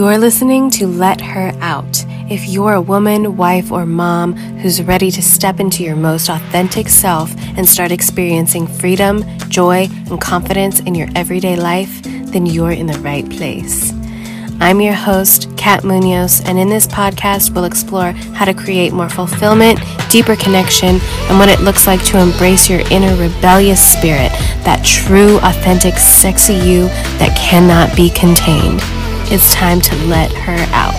You're listening to Let Her Out. If you're a woman, wife, or mom who's ready to step into your most authentic self and start experiencing freedom, joy, and confidence in your everyday life, then you're in the right place. I'm your host, Kat Munoz, and in this podcast, we'll explore how to create more fulfillment, deeper connection, and what it looks like to embrace your inner rebellious spirit, that true, authentic, sexy you that cannot be contained. It's time to let her out.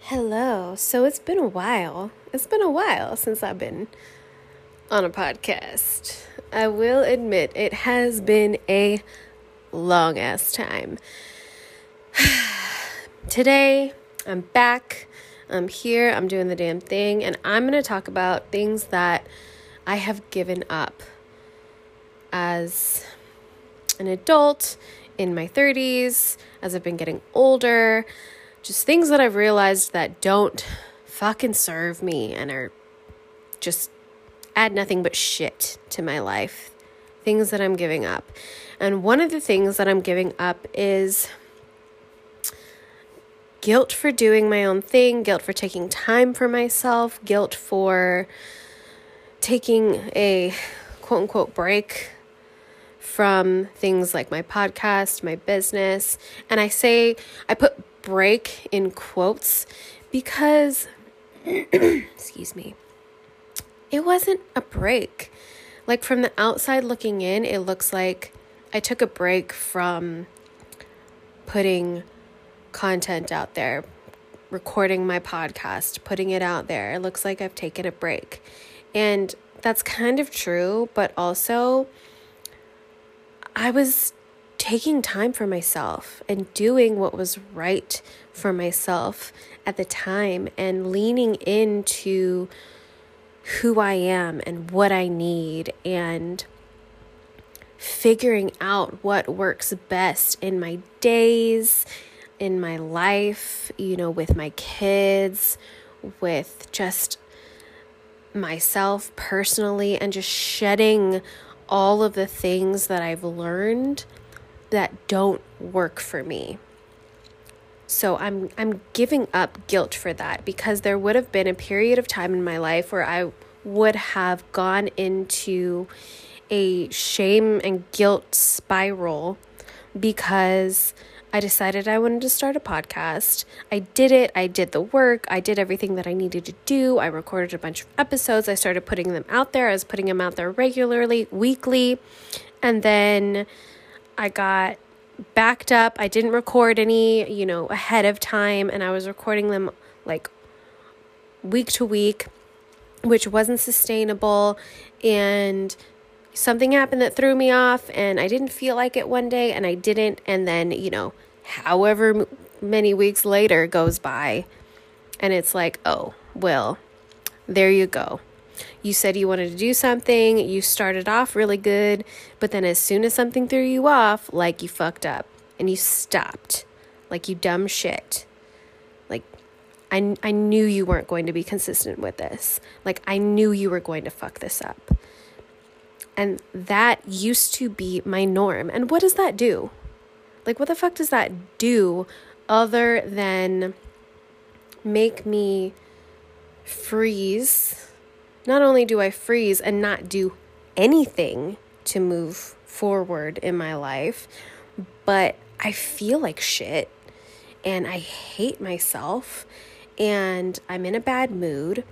Hello. So it's been a while. It's been a while since I've been on a podcast. I will admit it has been a long ass time. Today, I'm back. I'm here. I'm doing the damn thing. And I'm going to talk about things that I have given up as an adult in my 30s, as I've been getting older. Just things that I've realized that don't fucking serve me and are just add nothing but shit to my life. Things that I'm giving up. And one of the things that I'm giving up is guilt for doing my own thing, guilt for taking time for myself, guilt for taking a quote unquote break from things like my podcast, my business. And I say, I put break in quotes because, excuse me, it wasn't a break. Like from the outside looking in, it looks like I took a break from putting content out there, recording my podcast, putting it out there. It looks like I've taken a break. And that's kind of true, but also I was taking time for myself and doing what was right for myself at the time and leaning into who I am and what I need and figuring out what works best in my days, in my life, you know, with my kids, with just myself personally, and just shedding all of the things that I've learned that don't work for me. So I'm I'm giving up guilt for that because there would have been a period of time in my life where I would have gone into a shame and guilt spiral because I decided I wanted to start a podcast. I did it. I did the work. I did everything that I needed to do. I recorded a bunch of episodes. I started putting them out there. I was putting them out there regularly, weekly. And then I got backed up. I didn't record any, you know, ahead of time, and I was recording them like week to week, which wasn't sustainable. And something happened that threw me off, and I didn't feel like it one day, and I didn't. And then, you know, however many weeks later goes by, and it's like, oh, well, there you go. You said you wanted to do something, you started off really good, but then as soon as something threw you off, like you fucked up and you stopped, like you dumb shit. Like, I, I knew you weren't going to be consistent with this. Like, I knew you were going to fuck this up. And that used to be my norm. And what does that do? Like, what the fuck does that do other than make me freeze not only do I freeze and not do anything to move forward in my life, but I feel like shit and I hate myself and I'm in a bad mood.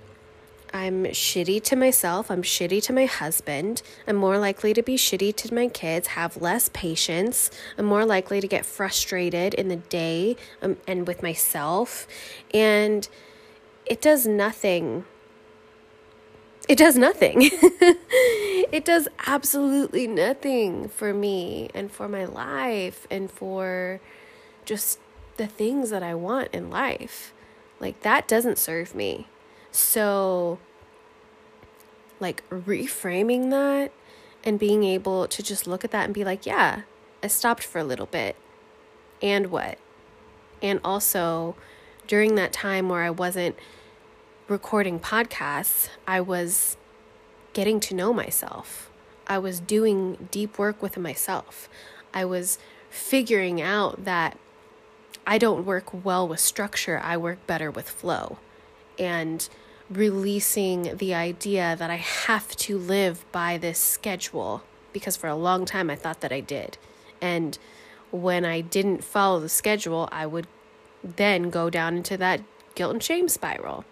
I'm shitty to myself. I'm shitty to my husband. I'm more likely to be shitty to my kids, have less patience. I'm more likely to get frustrated in the day um, and with myself. And it does nothing it does nothing. it does absolutely nothing for me and for my life and for just the things that I want in life. Like, that doesn't serve me. So, like, reframing that and being able to just look at that and be like, yeah, I stopped for a little bit. And what? And also, during that time where I wasn't recording podcasts, I was getting to know myself. I was doing deep work with myself. I was figuring out that I don't work well with structure, I work better with flow. And releasing the idea that I have to live by this schedule because for a long time I thought that I did. And when I didn't follow the schedule, I would then go down into that guilt and shame spiral.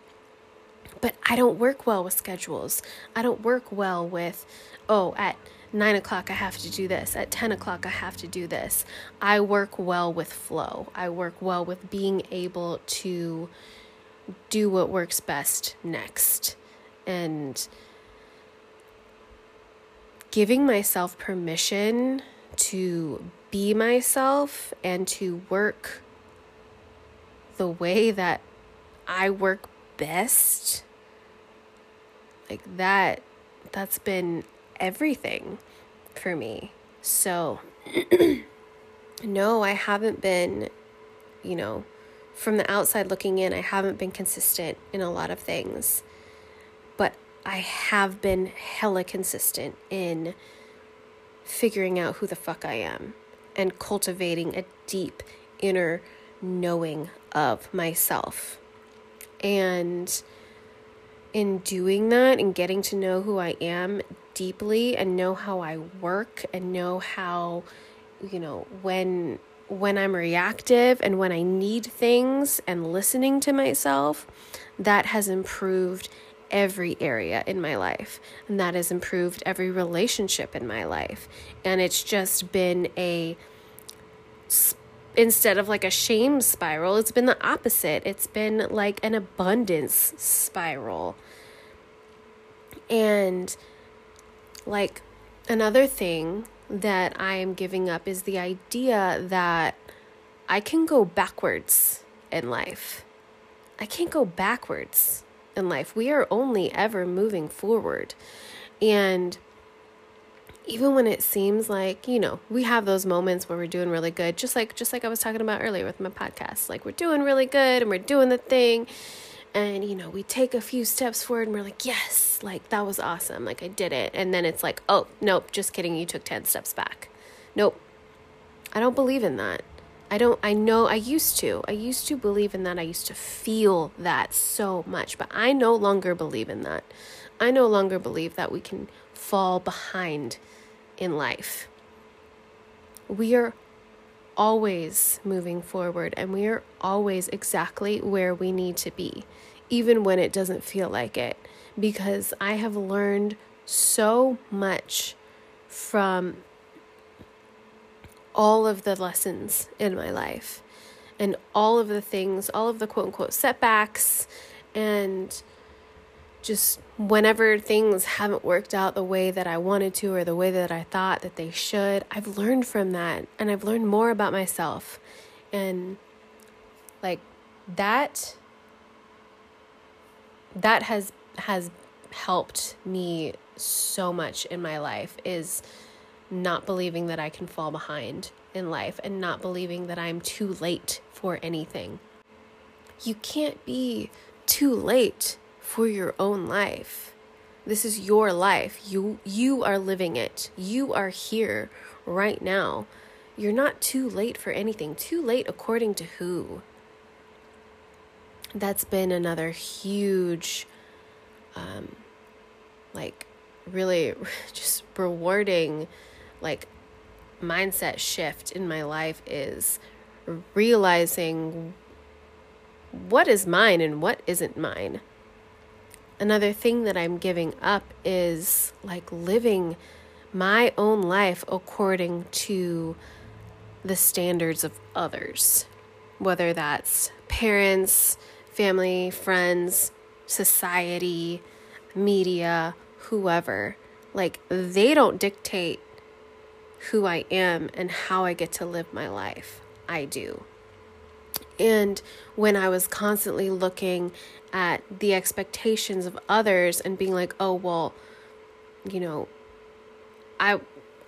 But I don't work well with schedules. I don't work well with, oh, at nine o'clock I have to do this, at 10 o'clock I have to do this. I work well with flow. I work well with being able to do what works best next. And giving myself permission to be myself and to work the way that I work best like that that's been everything for me. So no, I haven't been, you know, from the outside looking in, I haven't been consistent in a lot of things. But I have been hella consistent in figuring out who the fuck I am and cultivating a deep inner knowing of myself. And in doing that and getting to know who I am deeply and know how I work and know how you know when when I'm reactive and when I need things and listening to myself that has improved every area in my life. And that has improved every relationship in my life. And it's just been a instead of like a shame spiral it's been the opposite. It's been like an abundance spiral. And like another thing that I am giving up is the idea that I can go backwards in life. I can't go backwards in life. We are only ever moving forward. And even when it seems like, you know, we have those moments where we're doing really good, just like just like I was talking about earlier with my podcast. Like we're doing really good and we're doing the thing and you know we take a few steps forward and we're like yes like that was awesome like i did it. And then it's like oh nope just kidding you took 10 steps back. Nope. I don't believe in that. I don't i know i used to i used to believe in that. I used to feel that so much but i no longer believe in that. I no longer believe that we can fall behind in life. We are always moving forward and we are always exactly where we need to be even when it doesn't feel like it. Because I have learned so much from all of the lessons in my life and all of the things, all of the quote unquote setbacks, and just whenever things haven't worked out the way that I wanted to or the way that I thought that they should, I've learned from that and I've learned more about myself. And like that that has has helped me so much in my life is not believing that I can fall behind in life and not believing that I'm too late for anything. You can't be too late for your own life. This is your life. You you are living it. You are here right now. You're not too late for anything. Too late according to who? that's been another huge, um, like, really just rewarding, like, mindset shift in my life is realizing what is mine and what isn't mine. Another thing that I'm giving up is like living my own life according to the standards of others, whether that's parents, family, friends, society, media, whoever. Like, they don't dictate who I am and how I get to live my life. I do. And when I was constantly looking at the expectations of others and being like, oh, well, you know, I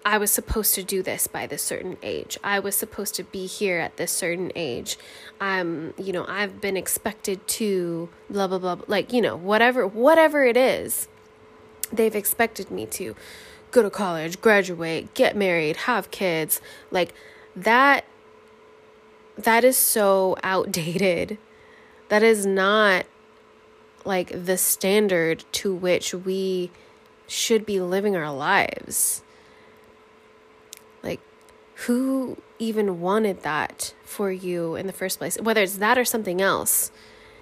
I was supposed to do this by this certain age. I was supposed to be here at this certain age. I'm, you know, I've been expected to blah blah blah like, you know, whatever whatever it is they've expected me to go to college, graduate, get married, have kids. Like that that is so outdated. That is not like the standard to which we should be living our lives. Like who even wanted that for you in the first place? Whether it's that or something else.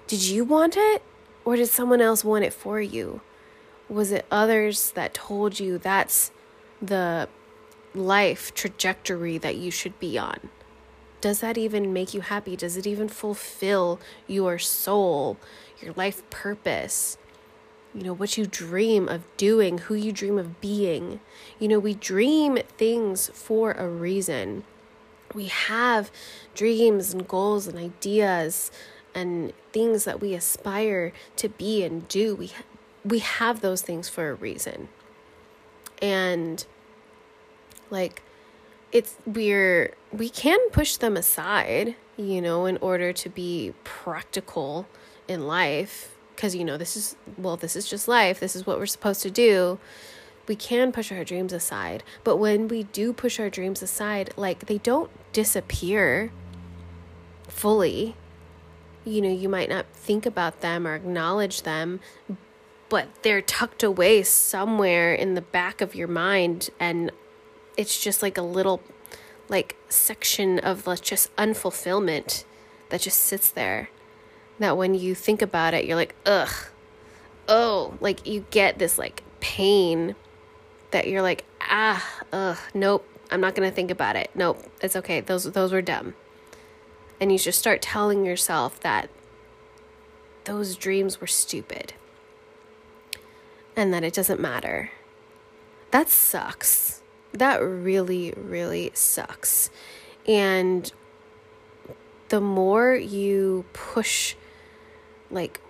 Did you want it or did someone else want it for you? Was it others that told you that's the life trajectory that you should be on? Does that even make you happy? Does it even fulfill your soul, your life purpose? You know, what you dream of doing, who you dream of being. You know, we dream things for a reason. We have dreams and goals and ideas and things that we aspire to be and do. We we have those things for a reason. And like it's we're we can push them aside, you know, in order to be practical in life because you know this is well this is just life. This is what we're supposed to do. We can push our dreams aside, but when we do push our dreams aside, like they don't disappear fully. You know, you might not think about them or acknowledge them, but they're tucked away somewhere in the back of your mind and it's just like a little like section of just unfulfillment that just sits there. That when you think about it you're like ugh. Oh like you get this like pain that you're like ah ugh nope i'm not gonna think about it. Nope it's okay. Those those were dumb. And you just start telling yourself that those dreams were stupid and that it doesn't matter. That sucks. That really, really sucks. And the more you push, like,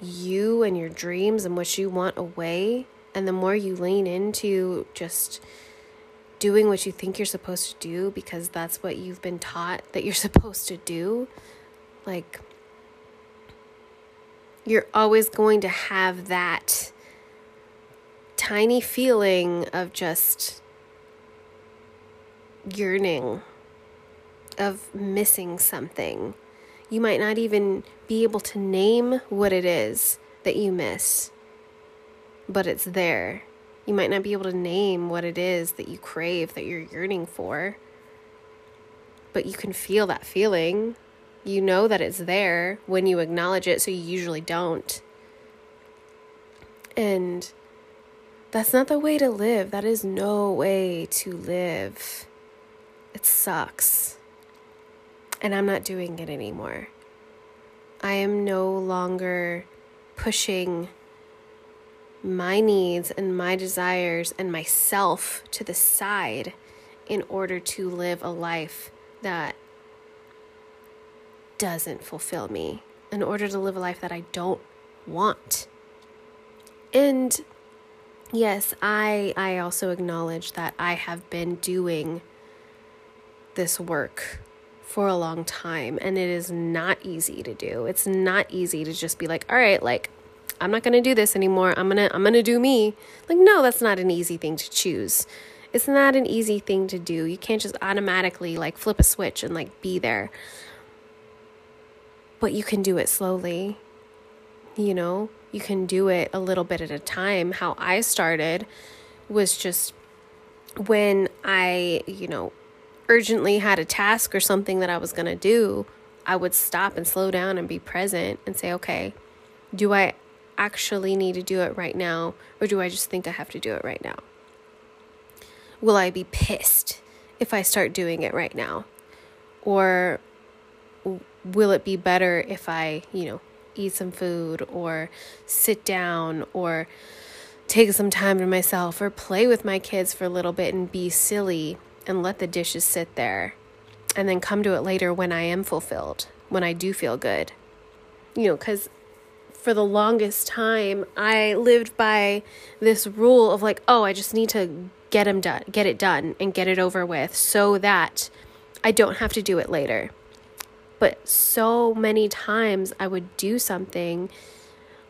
you and your dreams and what you want away, and the more you lean into just doing what you think you're supposed to do because that's what you've been taught that you're supposed to do, like, you're always going to have that tiny feeling of just yearning, of missing something. You might not even be able to name what it is that you miss, but it's there. You might not be able to name what it is that you crave, that you're yearning for, but you can feel that feeling. You know that it's there when you acknowledge it, so you usually don't. And that's not the way to live. That is no way to live. It sucks. And I'm not doing it anymore. I am no longer pushing my needs and my desires and myself to the side in order to live a life that doesn't fulfill me, in order to live a life that I don't want. And yes, I I also acknowledge that I have been doing this work for a long time and it is not easy to do. It's not easy to just be like, "All right, like I'm not going to do this anymore. I'm going to I'm going to do me." Like no, that's not an easy thing to choose. It's not an easy thing to do. You can't just automatically like flip a switch and like be there. But you can do it slowly. You know? you can do it a little bit at a time. How I started was just when I, you know, urgently had a task or something that I was going to do, I would stop and slow down and be present and say, okay, do I actually need to do it right now or do I just think I have to do it right now? Will I be pissed if I start doing it right now? Or will it be better if I, you know, eat some food or sit down or take some time to myself or play with my kids for a little bit and be silly and let the dishes sit there and then come to it later when I am fulfilled, when I do feel good. You know, because for the longest time, I lived by this rule of like, oh, I just need to get them done, get it done and get it over with so that I don't have to do it later. But so many times I would do something,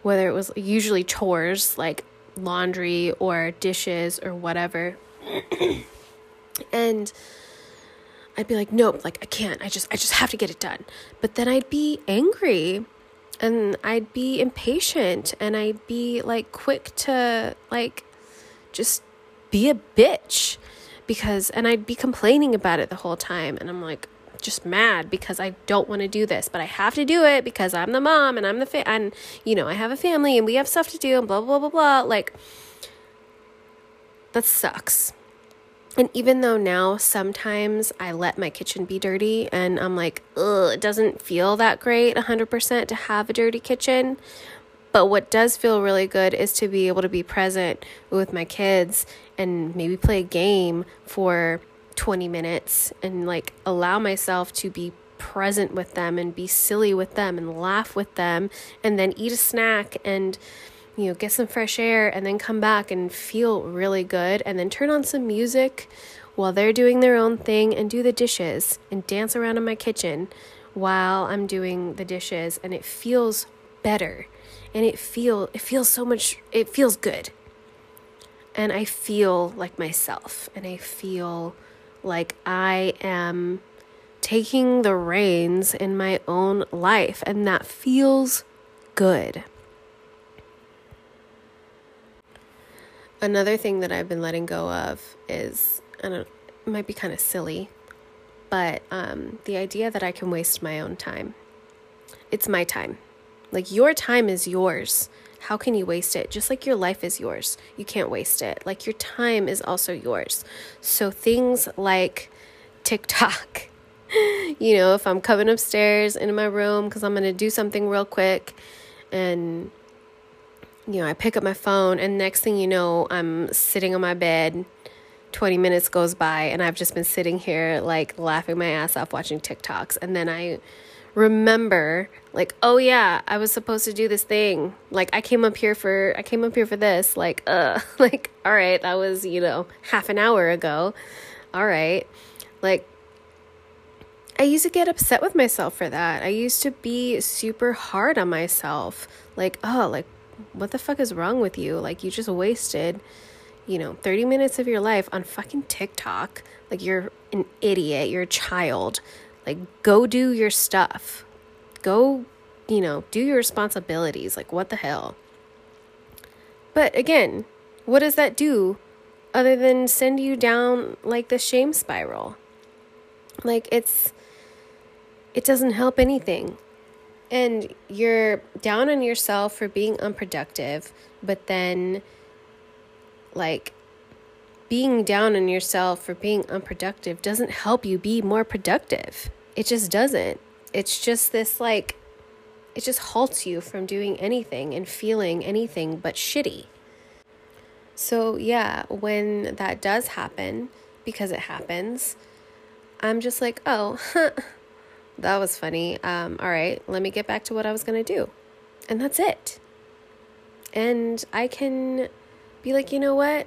whether it was usually chores, like laundry or dishes or whatever. And I'd be like, nope, like I can't. I just I just have to get it done. But then I'd be angry and I'd be impatient and I'd be like quick to like just be a bitch because and I'd be complaining about it the whole time and I'm like just mad because I don't want to do this, but I have to do it because I'm the mom and I'm the fa- and you know, I have a family and we have stuff to do and blah blah blah blah like that sucks. And even though now sometimes I let my kitchen be dirty and I'm like, ugh, it doesn't feel that great 100% to have a dirty kitchen. But what does feel really good is to be able to be present with my kids and maybe play a game for 20 minutes and like allow myself to be present with them and be silly with them and laugh with them and then eat a snack and you know, get some fresh air and then come back and feel really good and then turn on some music while they're doing their own thing and do the dishes and dance around in my kitchen while I'm doing the dishes and it feels better and it feel it feels so much it feels good. And I feel like myself and I feel like I am taking the reins in my own life and that feels good. Another thing that I've been letting go of is, I don't, it might be kind of silly, but um, the idea that I can waste my own time. It's my time. Like your time is yours. How can you waste it? Just like your life is yours, you can't waste it. Like your time is also yours. So things like TikTok, you know, if I'm coming upstairs into my room because I'm going to do something real quick and you know, I pick up my phone, and next thing you know, I'm sitting on my bed. 20 minutes goes by, and I've just been sitting here, like, laughing my ass off watching TikToks. And then I remember, like, oh yeah, I was supposed to do this thing. Like, I came up here for, I came up here for this. Like, uh, like, all right, that was, you know, half an hour ago. All right. Like, I used to get upset with myself for that. I used to be super hard on myself. Like, oh, like, what the fuck is wrong with you? Like, you just wasted, you know, 30 minutes of your life on fucking TikTok. Like, you're an idiot. You're a child. Like, go do your stuff. Go, you know, do your responsibilities. Like, what the hell? But again, what does that do other than send you down like the shame spiral? Like, it's, it doesn't help anything and you're down on yourself for being unproductive, but then like being down on yourself for being unproductive doesn't help you be more productive. It just doesn't. It's just this like it just halts you from doing anything and feeling anything but shitty. So, yeah, when that does happen, because it happens, I'm just like, oh, that was funny. Um, all right, let me get back to what I was going to do. And that's it. And I can be like, you know what?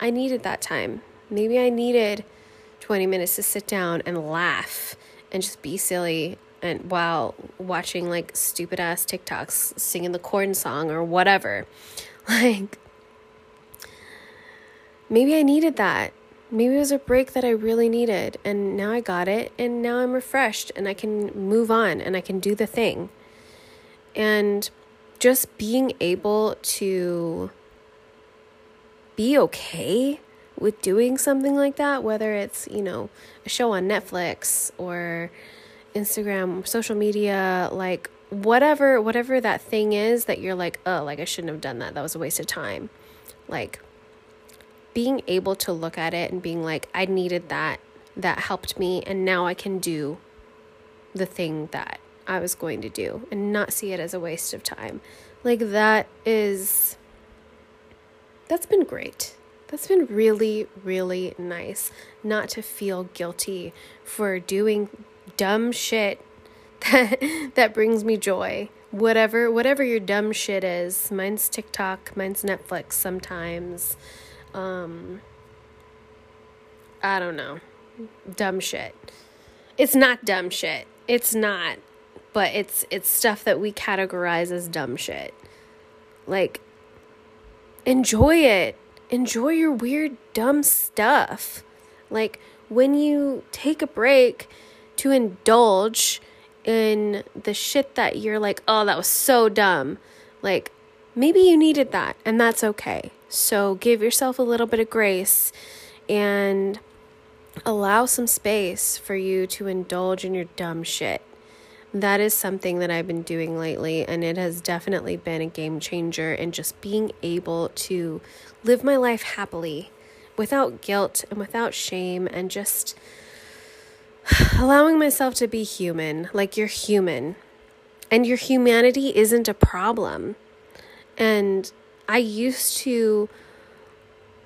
I needed that time. Maybe I needed 20 minutes to sit down and laugh and just be silly and while watching like stupid ass TikToks singing the corn song or whatever. Like maybe I needed that. Maybe it was a break that I really needed, and now I got it, and now I'm refreshed, and I can move on and I can do the thing. And just being able to be okay with doing something like that, whether it's, you know, a show on Netflix or Instagram, social media, like whatever whatever that thing is that you're like, "Oh, like I shouldn't have done that. That was a waste of time." Like being able to look at it and being like, I needed that, that helped me, and now I can do the thing that I was going to do and not see it as a waste of time. Like, that is, that's been great. That's been really, really nice not to feel guilty for doing dumb shit that, that brings me joy. Whatever, whatever your dumb shit is. Mine's TikTok, mine's Netflix sometimes um I don't know. Dumb shit. It's not dumb shit. It's not. But it's it's stuff that we categorize as dumb shit. Like enjoy it. Enjoy your weird, dumb stuff. Like when you take a break to indulge in the shit that you're like, oh, that was so dumb. Like maybe you needed that, and that's okay. So give yourself a little bit of grace and allow some space for you to indulge in your dumb shit. That is something that I've been doing lately, and it has definitely been a game changer in just being able to live my life happily without guilt and without shame and just allowing myself to be human. Like you're human, and your humanity isn't a problem. And I used to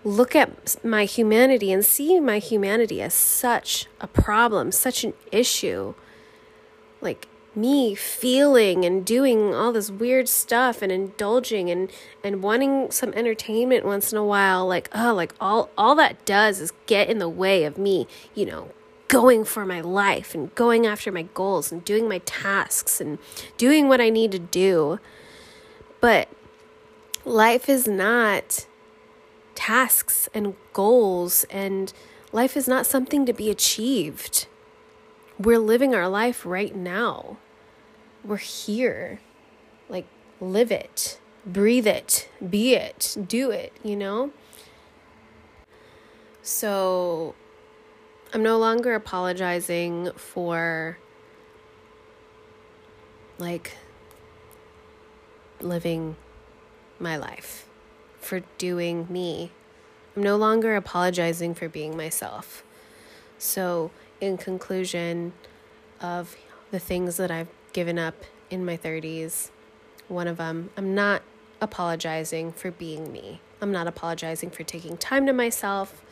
look at my humanity and see my humanity as such a problem, such an issue. Like me feeling and doing all this weird stuff and indulging and and wanting some entertainment once in a while like oh like all all that does is get in the way of me, you know, going for my life and going after my goals and doing my tasks and doing what I need to do. But life is not tasks and goals, and life is not something to be achieved. We're living our life right now. We're here. Like, live it, breathe it, be it, do it, you know? So, I'm no longer apologizing for like living my life, for doing me. I'm no longer apologizing for being myself. So, in conclusion of the things that I've given up in my 30s, one of them, I'm not apologizing for being me. I'm not apologizing for taking time to myself.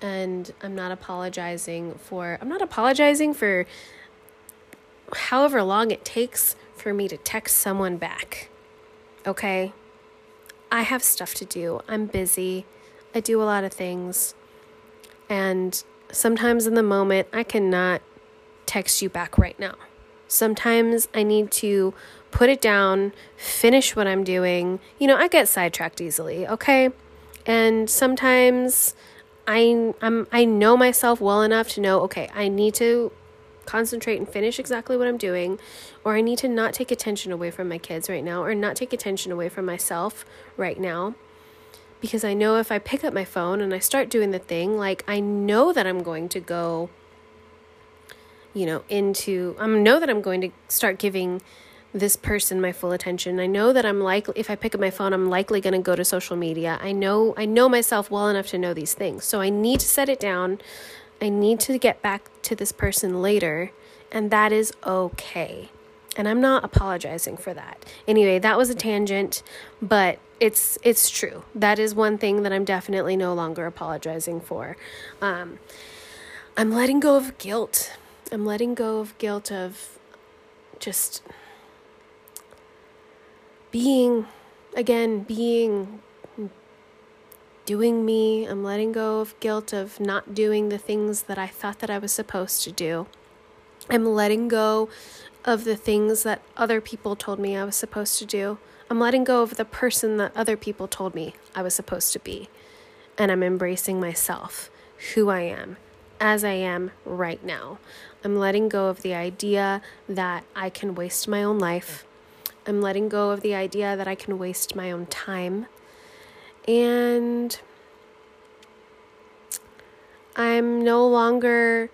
And I'm not apologizing for, I'm not apologizing for however long it takes for me to text someone back. Okay? I have stuff to do. I'm busy. I do a lot of things. And sometimes in the moment, I cannot text you back right now. Sometimes I need to put it down, finish what I'm doing. You know, I get sidetracked easily, okay? And sometimes I I'm I know myself well enough to know, okay, I need to concentrate and finish exactly what I'm doing, or I need to not take attention away from my kids right now, or not take attention away from myself right now. Because I know if I pick up my phone and I start doing the thing, like I know that I'm going to go, you know, into, I know that I'm going to start giving this person my full attention. I know that I'm likely if I pick up my phone, I'm likely going to go to social media. I know I know myself well enough to know these things. So I need to set it down. I need to get back to this person later, and that is okay. And I'm not apologizing for that. Anyway, that was a tangent, but it's it's true. That is one thing that I'm definitely no longer apologizing for. Um, I'm letting go of guilt. I'm letting go of guilt of just being again being doing me. I'm letting go of guilt of not doing the things that I thought that I was supposed to do. I'm letting go of the things that other people told me I was supposed to do. I'm letting go of the person that other people told me I was supposed to be. And I'm embracing myself, who I am, as I am right now. I'm letting go of the idea that I can waste my own life. I'm letting go of the idea that I can waste my own time. And I'm no longer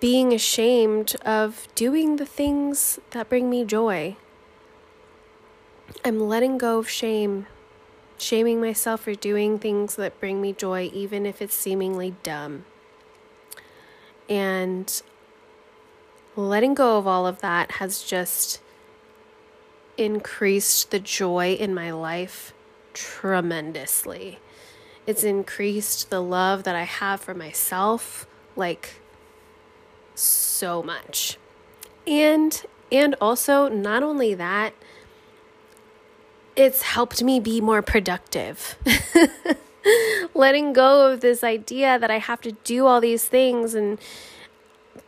being ashamed of doing the things that bring me joy. I'm letting go of shame, shaming myself for doing things that bring me joy, even if it's seemingly dumb. And letting go of all of that has just increased the joy in my life tremendously. It's increased the love that I have for myself like so much. And and also not only that it's helped me be more productive. Letting go of this idea that I have to do all these things and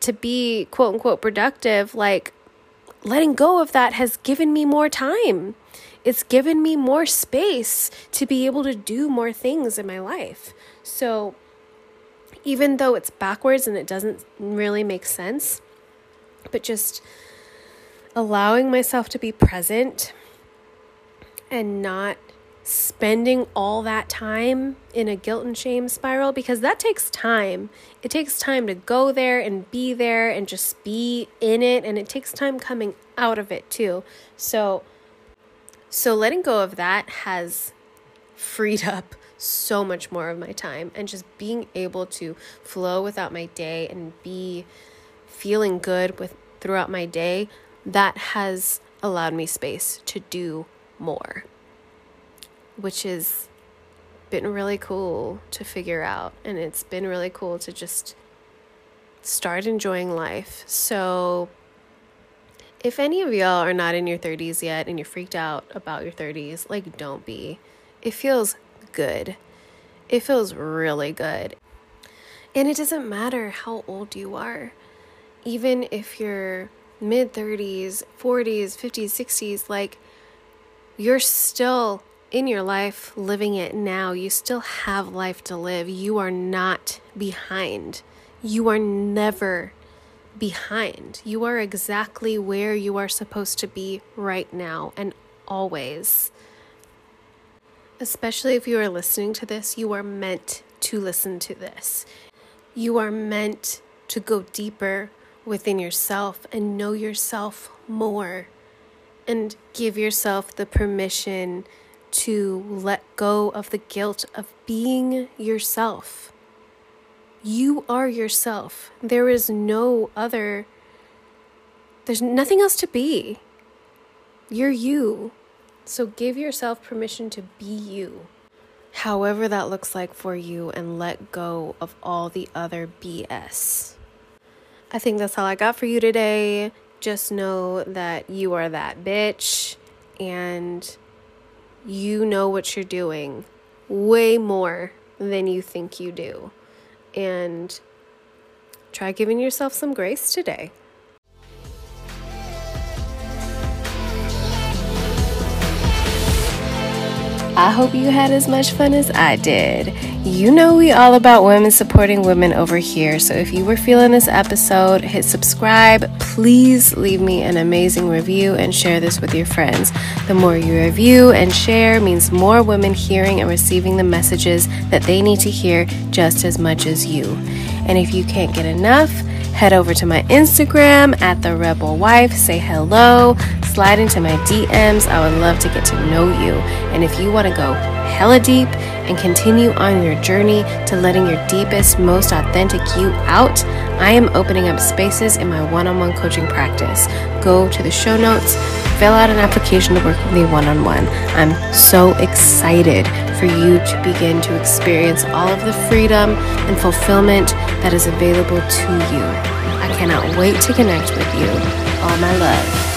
to be quote unquote productive, like letting go of that has given me more time it's given me more space to be able to do more things in my life. So even though it's backwards and it doesn't really make sense, but just allowing myself to be present and not spending all that time in a guilt and shame spiral because that takes time. It takes time to go there and be there and just be in it and it takes time coming out of it too. So so letting go of that has freed up so much more of my time and just being able to flow without my day and be feeling good with throughout my day that has allowed me space to do more which has been really cool to figure out. And it's been really cool to just start enjoying life. So, if any of y'all are not in your 30s yet and you're freaked out about your 30s, like, don't be. It feels good. It feels really good. And it doesn't matter how old you are. Even if you're mid 30s, 40s, 50s, 60s, like, you're still in your life, living it now, you still have life to live. You are not behind. You are never behind. You are exactly where you are supposed to be right now and always. Especially if you are listening to this, you are meant to listen to this. You are meant to go deeper within yourself and know yourself more and give yourself the permission to let go of the guilt of being yourself. You are yourself. There is no other, there's nothing else to be. You're you. So give yourself permission to be you, however that looks like for you, and let go of all the other BS. I think that's all I got for you today. Just know that you are that bitch and you know what you're doing way more than you think you do. And try giving yourself some grace today. I hope you had as much fun as I did. You know, we all about women supporting women over here. So if you were feeling this episode, hit subscribe. Please leave me an amazing review and share this with your friends. The more you review and share means more women hearing and receiving the messages that they need to hear just as much as you. And if you can't get enough, head over to my Instagram at the Rebel Wife, say hello, slide into my DMs. I would love to get to know you. And if you want to go hella deep and continue on your journey to letting your deepest, most authentic you out, I am opening up spaces in my one on one coaching practice. Go to the show notes, fill out an application to work with me one on one. I'm so excited for you to begin to experience all of the freedom and fulfillment that is available to you. I cannot wait to connect with you. All my love.